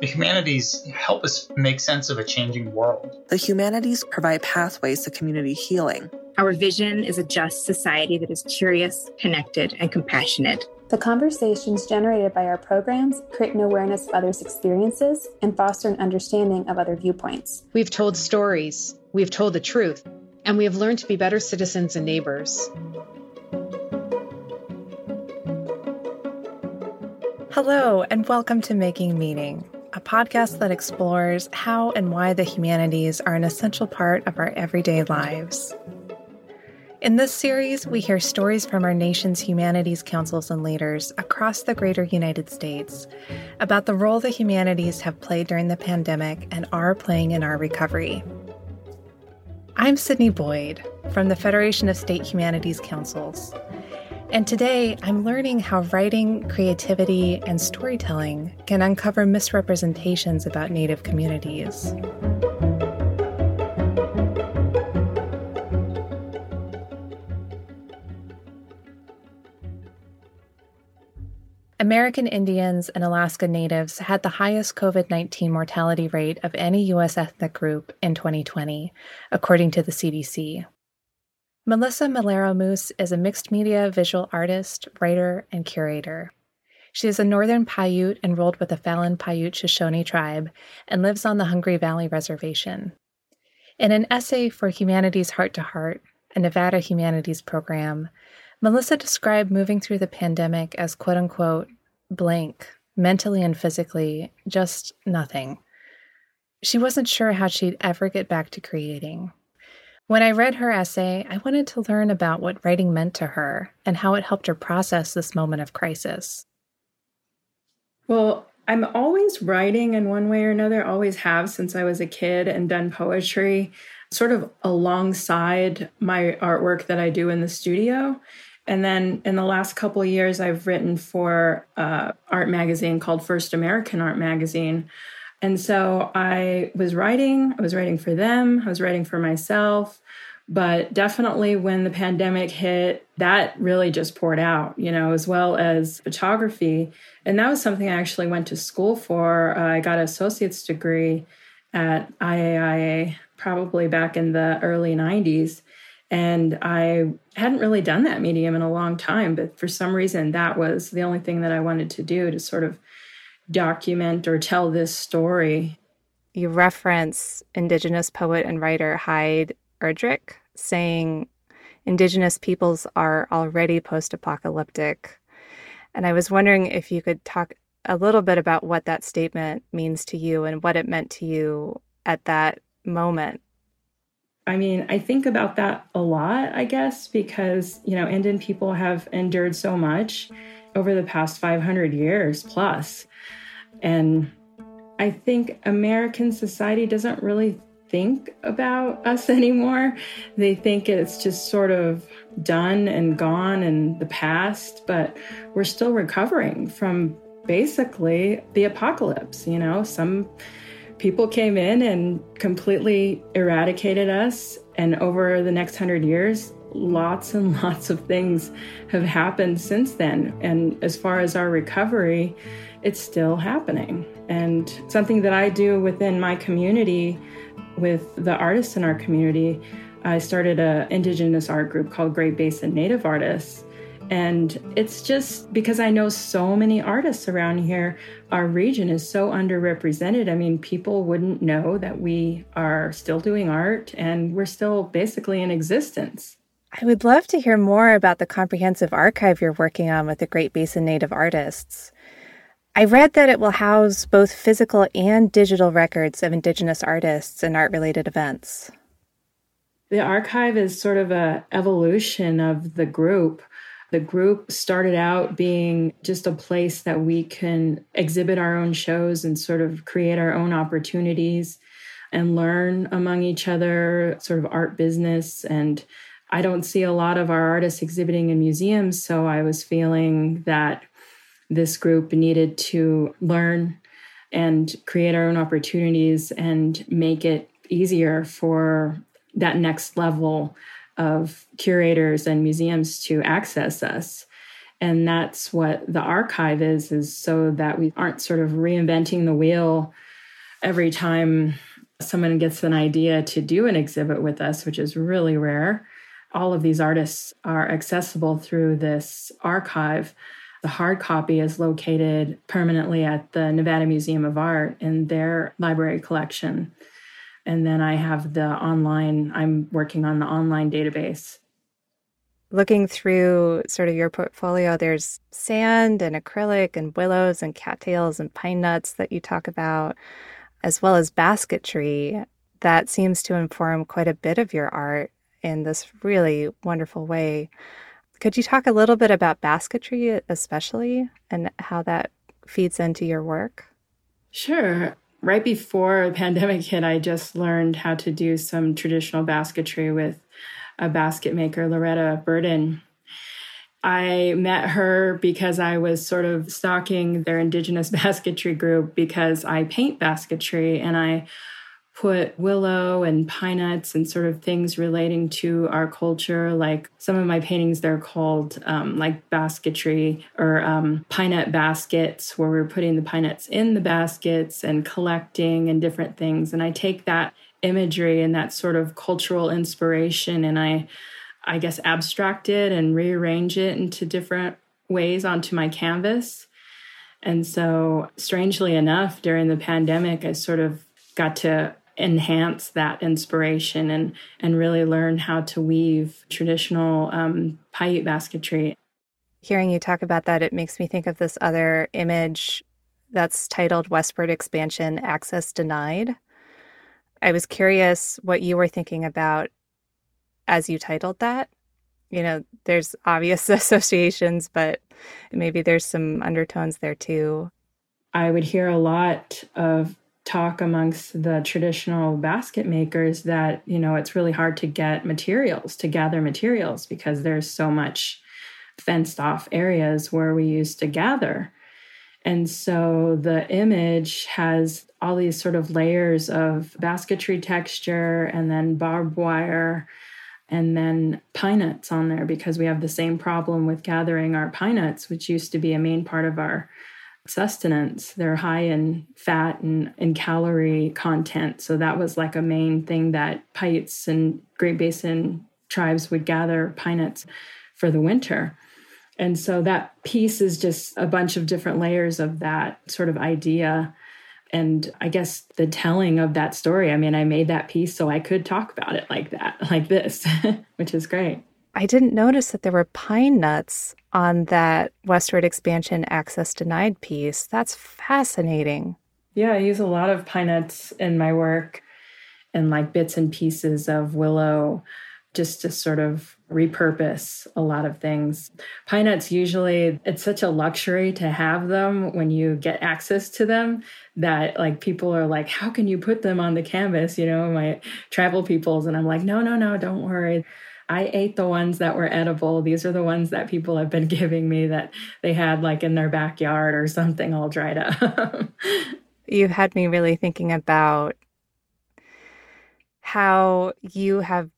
The humanities help us make sense of a changing world. The humanities provide pathways to community healing. Our vision is a just society that is curious, connected, and compassionate. The conversations generated by our programs create an awareness of others' experiences and foster an understanding of other viewpoints. We've told stories, we've told the truth, and we have learned to be better citizens and neighbors. Hello, and welcome to Making Meaning a podcast that explores how and why the humanities are an essential part of our everyday lives. In this series, we hear stories from our nation's humanities councils and leaders across the greater United States about the role the humanities have played during the pandemic and are playing in our recovery. I'm Sydney Boyd from the Federation of State Humanities Councils. And today, I'm learning how writing, creativity, and storytelling can uncover misrepresentations about Native communities. American Indians and Alaska Natives had the highest COVID 19 mortality rate of any U.S. ethnic group in 2020, according to the CDC. Melissa Melero Moose is a mixed media visual artist, writer, and curator. She is a Northern Paiute enrolled with the Fallon Paiute Shoshone tribe and lives on the Hungry Valley Reservation. In an essay for Humanities Heart to Heart, a Nevada humanities program, Melissa described moving through the pandemic as quote unquote blank, mentally and physically, just nothing. She wasn't sure how she'd ever get back to creating. When I read her essay, I wanted to learn about what writing meant to her and how it helped her process this moment of crisis. Well, I'm always writing in one way or another, always have since I was a kid and done poetry sort of alongside my artwork that I do in the studio. And then in the last couple years, I've written for uh, art magazine called First American Art Magazine, and so I was writing, I was writing for them, I was writing for myself. But definitely when the pandemic hit, that really just poured out, you know, as well as photography. And that was something I actually went to school for. Uh, I got an associate's degree at IAIA probably back in the early 90s. And I hadn't really done that medium in a long time, but for some reason, that was the only thing that I wanted to do to sort of document or tell this story. You reference Indigenous poet and writer Heid Erdrich saying Indigenous peoples are already post apocalyptic. And I was wondering if you could talk a little bit about what that statement means to you and what it meant to you at that moment. I mean, I think about that a lot, I guess, because, you know, Indian people have endured so much over the past 500 years plus. And I think American society doesn't really think about us anymore. They think it's just sort of done and gone in the past, but we're still recovering from basically the apocalypse. You know, some people came in and completely eradicated us. And over the next hundred years, lots and lots of things have happened since then. And as far as our recovery, it's still happening. And something that I do within my community with the artists in our community, I started an indigenous art group called Great Basin Native Artists. And it's just because I know so many artists around here, our region is so underrepresented. I mean, people wouldn't know that we are still doing art and we're still basically in existence. I would love to hear more about the comprehensive archive you're working on with the Great Basin Native artists. I read that it will house both physical and digital records of Indigenous artists and art related events. The archive is sort of a evolution of the group. The group started out being just a place that we can exhibit our own shows and sort of create our own opportunities and learn among each other, sort of art business. And I don't see a lot of our artists exhibiting in museums, so I was feeling that this group needed to learn and create our own opportunities and make it easier for that next level of curators and museums to access us. And that's what the archive is, is so that we aren't sort of reinventing the wheel every time someone gets an idea to do an exhibit with us, which is really rare. All of these artists are accessible through this archive. The hard copy is located permanently at the Nevada Museum of Art in their library collection. And then I have the online, I'm working on the online database. Looking through sort of your portfolio, there's sand and acrylic and willows and cattails and pine nuts that you talk about as well as basketry, that seems to inform quite a bit of your art in this really wonderful way. Could you talk a little bit about basketry, especially, and how that feeds into your work? Sure. Right before the pandemic hit, I just learned how to do some traditional basketry with a basket maker, Loretta Burden. I met her because I was sort of stalking their indigenous basketry group because I paint basketry and I put willow and pine nuts and sort of things relating to our culture. Like some of my paintings, they're called um, like basketry or um, pine nut baskets, where we're putting the pine nuts in the baskets and collecting and different things. And I take that imagery and that sort of cultural inspiration and I I guess, abstract it and rearrange it into different ways onto my canvas. And so, strangely enough, during the pandemic, I sort of got to enhance that inspiration and and really learn how to weave traditional um, Paiute basketry. Hearing you talk about that, it makes me think of this other image that's titled "Westward Expansion: Access Denied." I was curious what you were thinking about as you titled that. You know, there's obvious associations, but maybe there's some undertones there too. I would hear a lot of talk amongst the traditional basket makers that, you know, it's really hard to get materials, to gather materials because there's so much fenced off areas where we used to gather. And so the image has all these sort of layers of basketry texture and then barbed wire and then pine nuts on there because we have the same problem with gathering our pine nuts, which used to be a main part of our sustenance. They're high in fat and, in calorie content. So that was like a main thing that Paiutes and Great Basin tribes would gather pine nuts for the winter. And so that piece is just a bunch of different layers of that sort of idea and I guess the telling of that story, I mean, I made that piece so I could talk about it like that, like this, which is great. I didn't notice that there were pine nuts on that westward expansion access denied piece. That's fascinating. Yeah, I use a lot of pine nuts in my work and like bits and pieces of willow just to sort of repurpose a lot of things. Pine nuts usually it's such a luxury to have them when you get access to them that like people are like how can you put them on the canvas, you know, my travel peoples and I'm like no no no don't worry. I ate the ones that were edible. These are the ones that people have been giving me that they had like in their backyard or something all dried up. you had me really thinking about how you have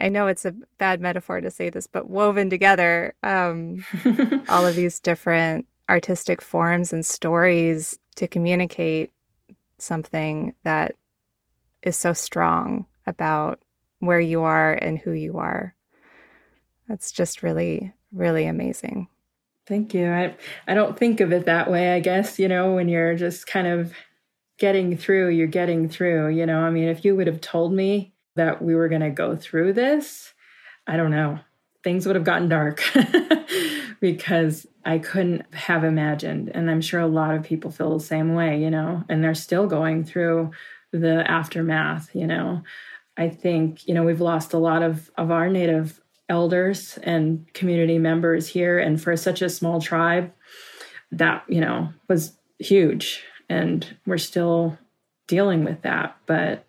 I know it's a bad metaphor to say this, but woven together um, all of these different artistic forms and stories to communicate something that is so strong about where you are and who you are. That's just really, really amazing. Thank you. I I don't think of it that way, I guess, you know, when you're just kind of getting through, you're getting through, you know. I mean, if you would have told me that we were going to go through this, I don't know, things would have gotten dark because I couldn't have imagined. And I'm sure a lot of people feel the same way, you know, and they're still going through the aftermath, you know. I think, you know, we've lost a lot of, of our native elders and community members here. And for such a small tribe, that, you know, was huge. And we're still dealing with that. But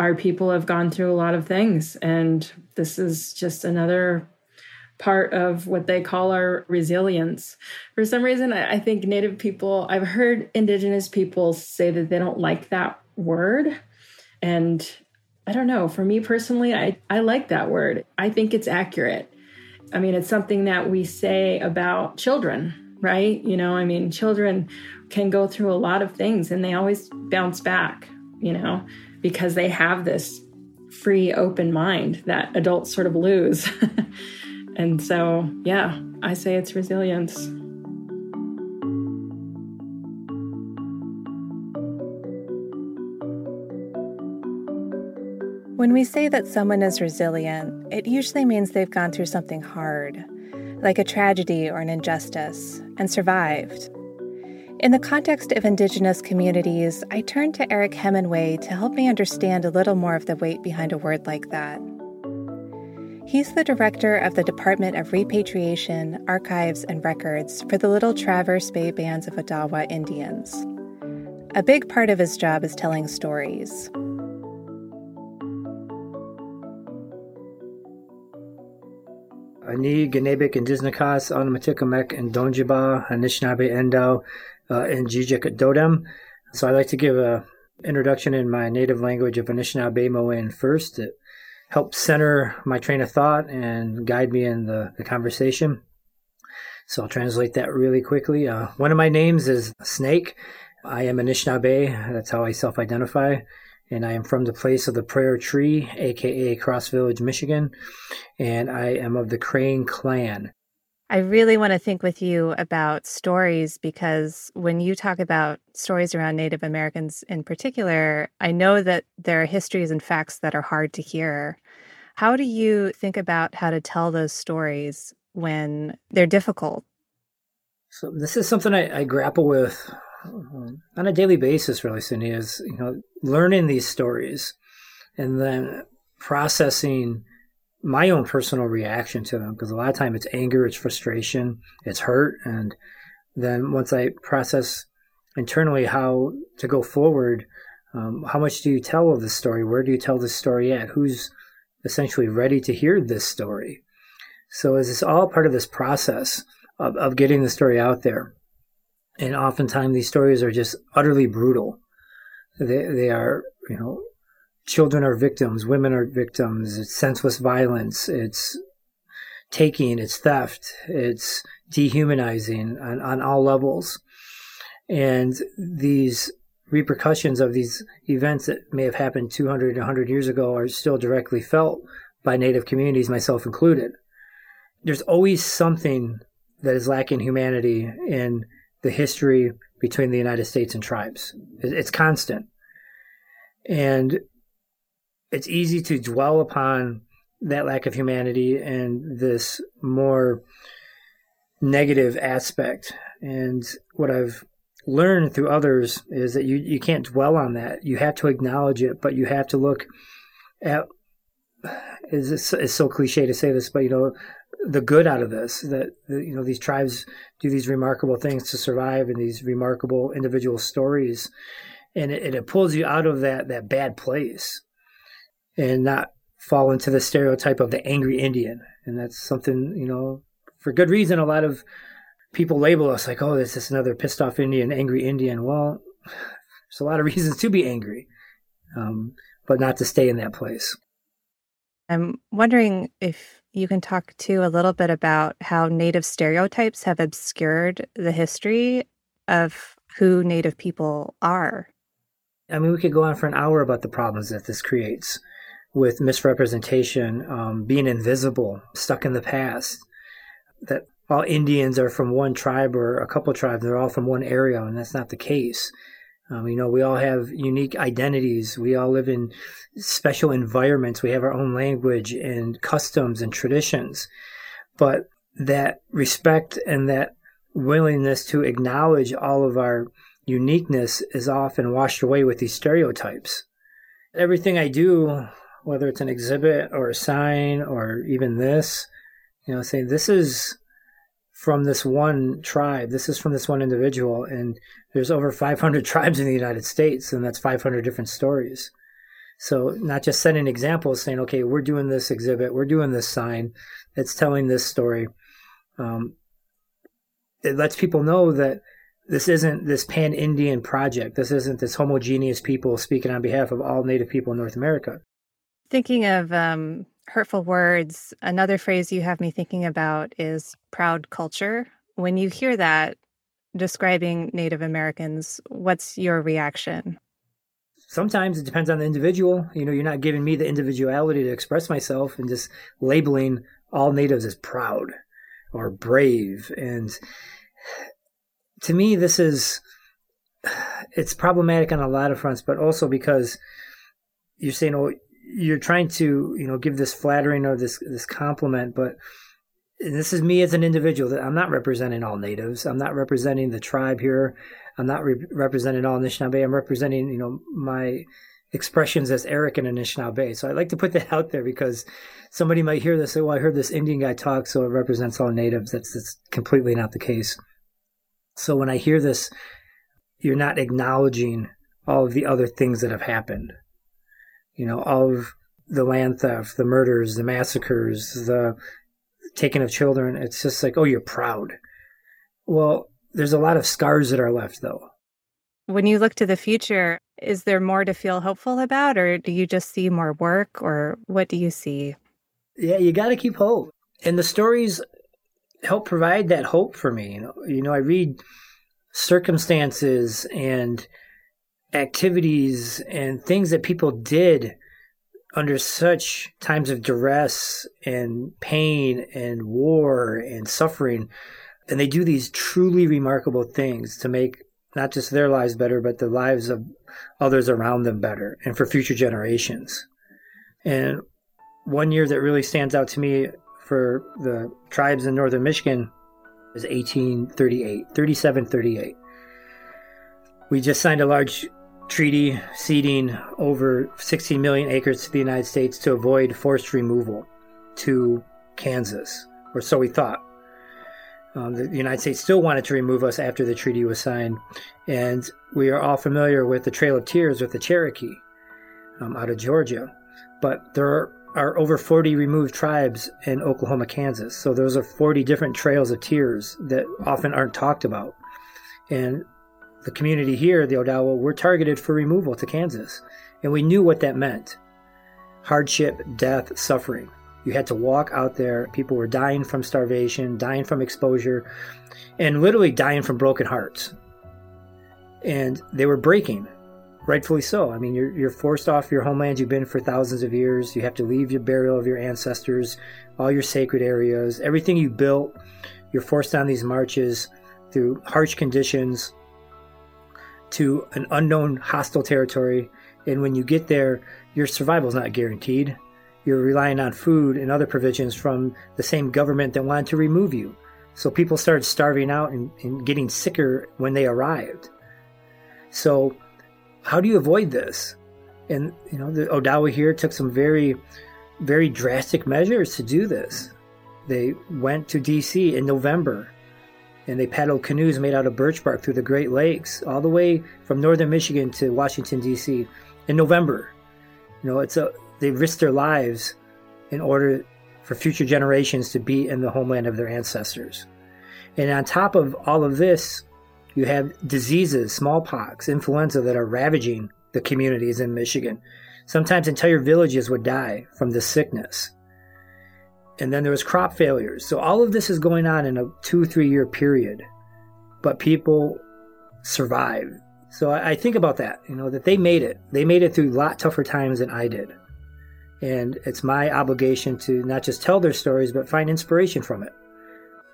our people have gone through a lot of things, and this is just another part of what they call our resilience. For some reason, I think Native people, I've heard Indigenous people say that they don't like that word. And I don't know. For me personally, I, I like that word. I think it's accurate. I mean, it's something that we say about children, right? You know, I mean, children can go through a lot of things and they always bounce back, you know, because they have this free, open mind that adults sort of lose. and so, yeah, I say it's resilience. When we say that someone is resilient, it usually means they've gone through something hard, like a tragedy or an injustice, and survived. In the context of Indigenous communities, I turned to Eric Hemenway to help me understand a little more of the weight behind a word like that. He's the director of the Department of Repatriation, Archives, and Records for the Little Traverse Bay Bands of Odawa Indians. A big part of his job is telling stories. Ani, Ganebik, and Disnakas, Anamatikamekw, and Donjiba, Anishinaabe, uh, and Jijik Dodem. So I'd like to give a introduction in my native language of Anishinaabemowin first. It helps center my train of thought and guide me in the, the conversation. So I'll translate that really quickly. Uh, one of my names is Snake. I am Anishinaabe. That's how I self-identify and I am from the place of the prayer tree, aka Cross Village, Michigan, and I am of the Crane clan. I really want to think with you about stories because when you talk about stories around Native Americans in particular, I know that there are histories and facts that are hard to hear. How do you think about how to tell those stories when they're difficult? So this is something I, I grapple with on a daily basis, really, Cindy, is you know learning these stories and then processing my own personal reaction to them because a lot of time it's anger, it's frustration, it's hurt, and then once I process internally how to go forward, um, how much do you tell of the story? Where do you tell the story at? Who's essentially ready to hear this story? So is this all part of this process of, of getting the story out there? And oftentimes these stories are just utterly brutal. They they are you know children are victims, women are victims. It's senseless violence. It's taking. It's theft. It's dehumanizing on, on all levels. And these repercussions of these events that may have happened 200, 100 years ago are still directly felt by Native communities, myself included. There's always something that is lacking humanity in the history between the United States and tribes. It's constant. And it's easy to dwell upon that lack of humanity and this more negative aspect. And what I've learned through others is that you, you can't dwell on that. You have to acknowledge it, but you have to look at is it's so cliche to say this, but you know, the good out of this that you know these tribes do these remarkable things to survive and these remarkable individual stories. And it, it pulls you out of that that bad place and not fall into the stereotype of the angry indian. And that's something you know for good reason a lot of people label us like oh this is another pissed off indian angry indian. Well there's a lot of reasons to be angry um, but not to stay in that place i'm wondering if you can talk to a little bit about how Native stereotypes have obscured the history of who Native people are. I mean, we could go on for an hour about the problems that this creates with misrepresentation, um, being invisible, stuck in the past, that all Indians are from one tribe or a couple tribes, they're all from one area, and that's not the case. Um, you know, we all have unique identities. We all live in special environments. We have our own language and customs and traditions. But that respect and that willingness to acknowledge all of our uniqueness is often washed away with these stereotypes. Everything I do, whether it's an exhibit or a sign or even this, you know, saying this is from this one tribe. This is from this one individual. And there's over 500 tribes in the United States, and that's 500 different stories. So not just setting examples saying, okay, we're doing this exhibit, we're doing this sign, it's telling this story. Um, it lets people know that this isn't this pan Indian project. This isn't this homogeneous people speaking on behalf of all Native people in North America. Thinking of um, hurtful words, another phrase you have me thinking about is proud culture. When you hear that describing Native Americans, what's your reaction? Sometimes it depends on the individual. You know, you're not giving me the individuality to express myself and just labeling all natives as proud or brave. And to me, this is it's problematic on a lot of fronts, but also because you're saying, oh, you're trying to, you know, give this flattering or this this compliment, but this is me as an individual. That I'm not representing all natives. I'm not representing the tribe here. I'm not re- representing all Anishinaabe. I'm representing, you know, my expressions as Eric and Anishinaabe. So I like to put that out there because somebody might hear this. and Say, well, I heard this Indian guy talk, so it represents all natives. That's that's completely not the case. So when I hear this you're not acknowledging all of the other things that have happened. You know, all of the land theft, the murders, the massacres, the taking of children. It's just like, oh, you're proud. Well, there's a lot of scars that are left, though. When you look to the future, is there more to feel hopeful about, or do you just see more work, or what do you see? Yeah, you got to keep hope. And the stories help provide that hope for me. You know, you know I read circumstances and activities and things that people did under such times of duress and pain and war and suffering. And they do these truly remarkable things to make not just their lives better, but the lives of others around them better and for future generations. And one year that really stands out to me for the tribes in northern Michigan is 1838, 3738. We just signed a large treaty ceding over 16 million acres to the United States to avoid forced removal to Kansas, or so we thought. Um, the United States still wanted to remove us after the treaty was signed, and we are all familiar with the Trail of Tears with the Cherokee um, out of Georgia. But there are are over 40 removed tribes in Oklahoma, Kansas. So those are 40 different trails of tears that often aren't talked about. And the community here, the Odawa, were targeted for removal to Kansas. And we knew what that meant hardship, death, suffering. You had to walk out there. People were dying from starvation, dying from exposure, and literally dying from broken hearts. And they were breaking rightfully so. I mean, you're you're forced off your homeland you've been for thousands of years. You have to leave your burial of your ancestors, all your sacred areas, everything you built. You're forced on these marches through harsh conditions to an unknown hostile territory. And when you get there, your survival is not guaranteed. You're relying on food and other provisions from the same government that wanted to remove you. So people started starving out and, and getting sicker when they arrived. So how do you avoid this? And you know, the Odawa here took some very, very drastic measures to do this. They went to D.C. in November, and they paddled canoes made out of birch bark through the Great Lakes, all the way from northern Michigan to Washington D.C. in November. You know, it's a they risked their lives in order for future generations to be in the homeland of their ancestors. And on top of all of this, you have diseases, smallpox, influenza that are ravaging the communities in Michigan. Sometimes entire villages would die from this sickness. And then there was crop failures. So all of this is going on in a two, three year period. But people survive. So I, think about that, you know, that they made it. They made it through a lot tougher times than I did. And it's my obligation to not just tell their stories, but find inspiration from it.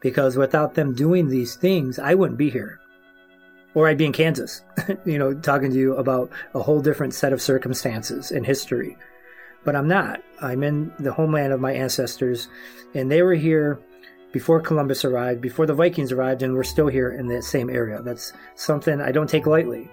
Because without them doing these things, I wouldn't be here or I'd be in Kansas, you know, talking to you about a whole different set of circumstances and history. But I'm not. I'm in the homeland of my ancestors, and they were here before Columbus arrived, before the Vikings arrived, and we're still here in that same area. That's something I don't take lightly.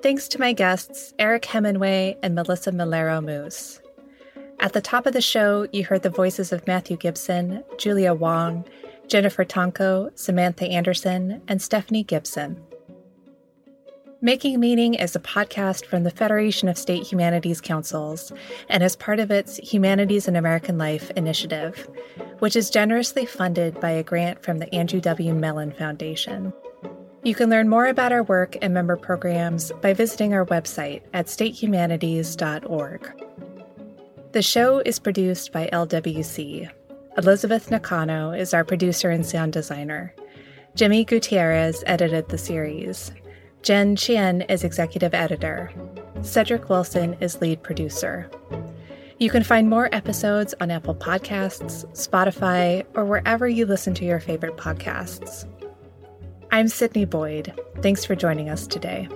Thanks to my guests, Eric Hemenway and Melissa Melero Moose. At the top of the show, you heard the voices of Matthew Gibson, Julia Wong, Jennifer Tonko, Samantha Anderson, and Stephanie Gibson. Making Meaning is a podcast from the Federation of State Humanities Councils and is part of its Humanities in American Life initiative, which is generously funded by a grant from the Andrew W. Mellon Foundation. You can learn more about our work and member programs by visiting our website at statehumanities.org. The show is produced by LWC. Elizabeth Nakano is our producer and sound designer. Jimmy Gutierrez edited the series. Jen Chien is executive editor. Cedric Wilson is lead producer. You can find more episodes on Apple Podcasts, Spotify, or wherever you listen to your favorite podcasts. I'm Sydney Boyd. Thanks for joining us today.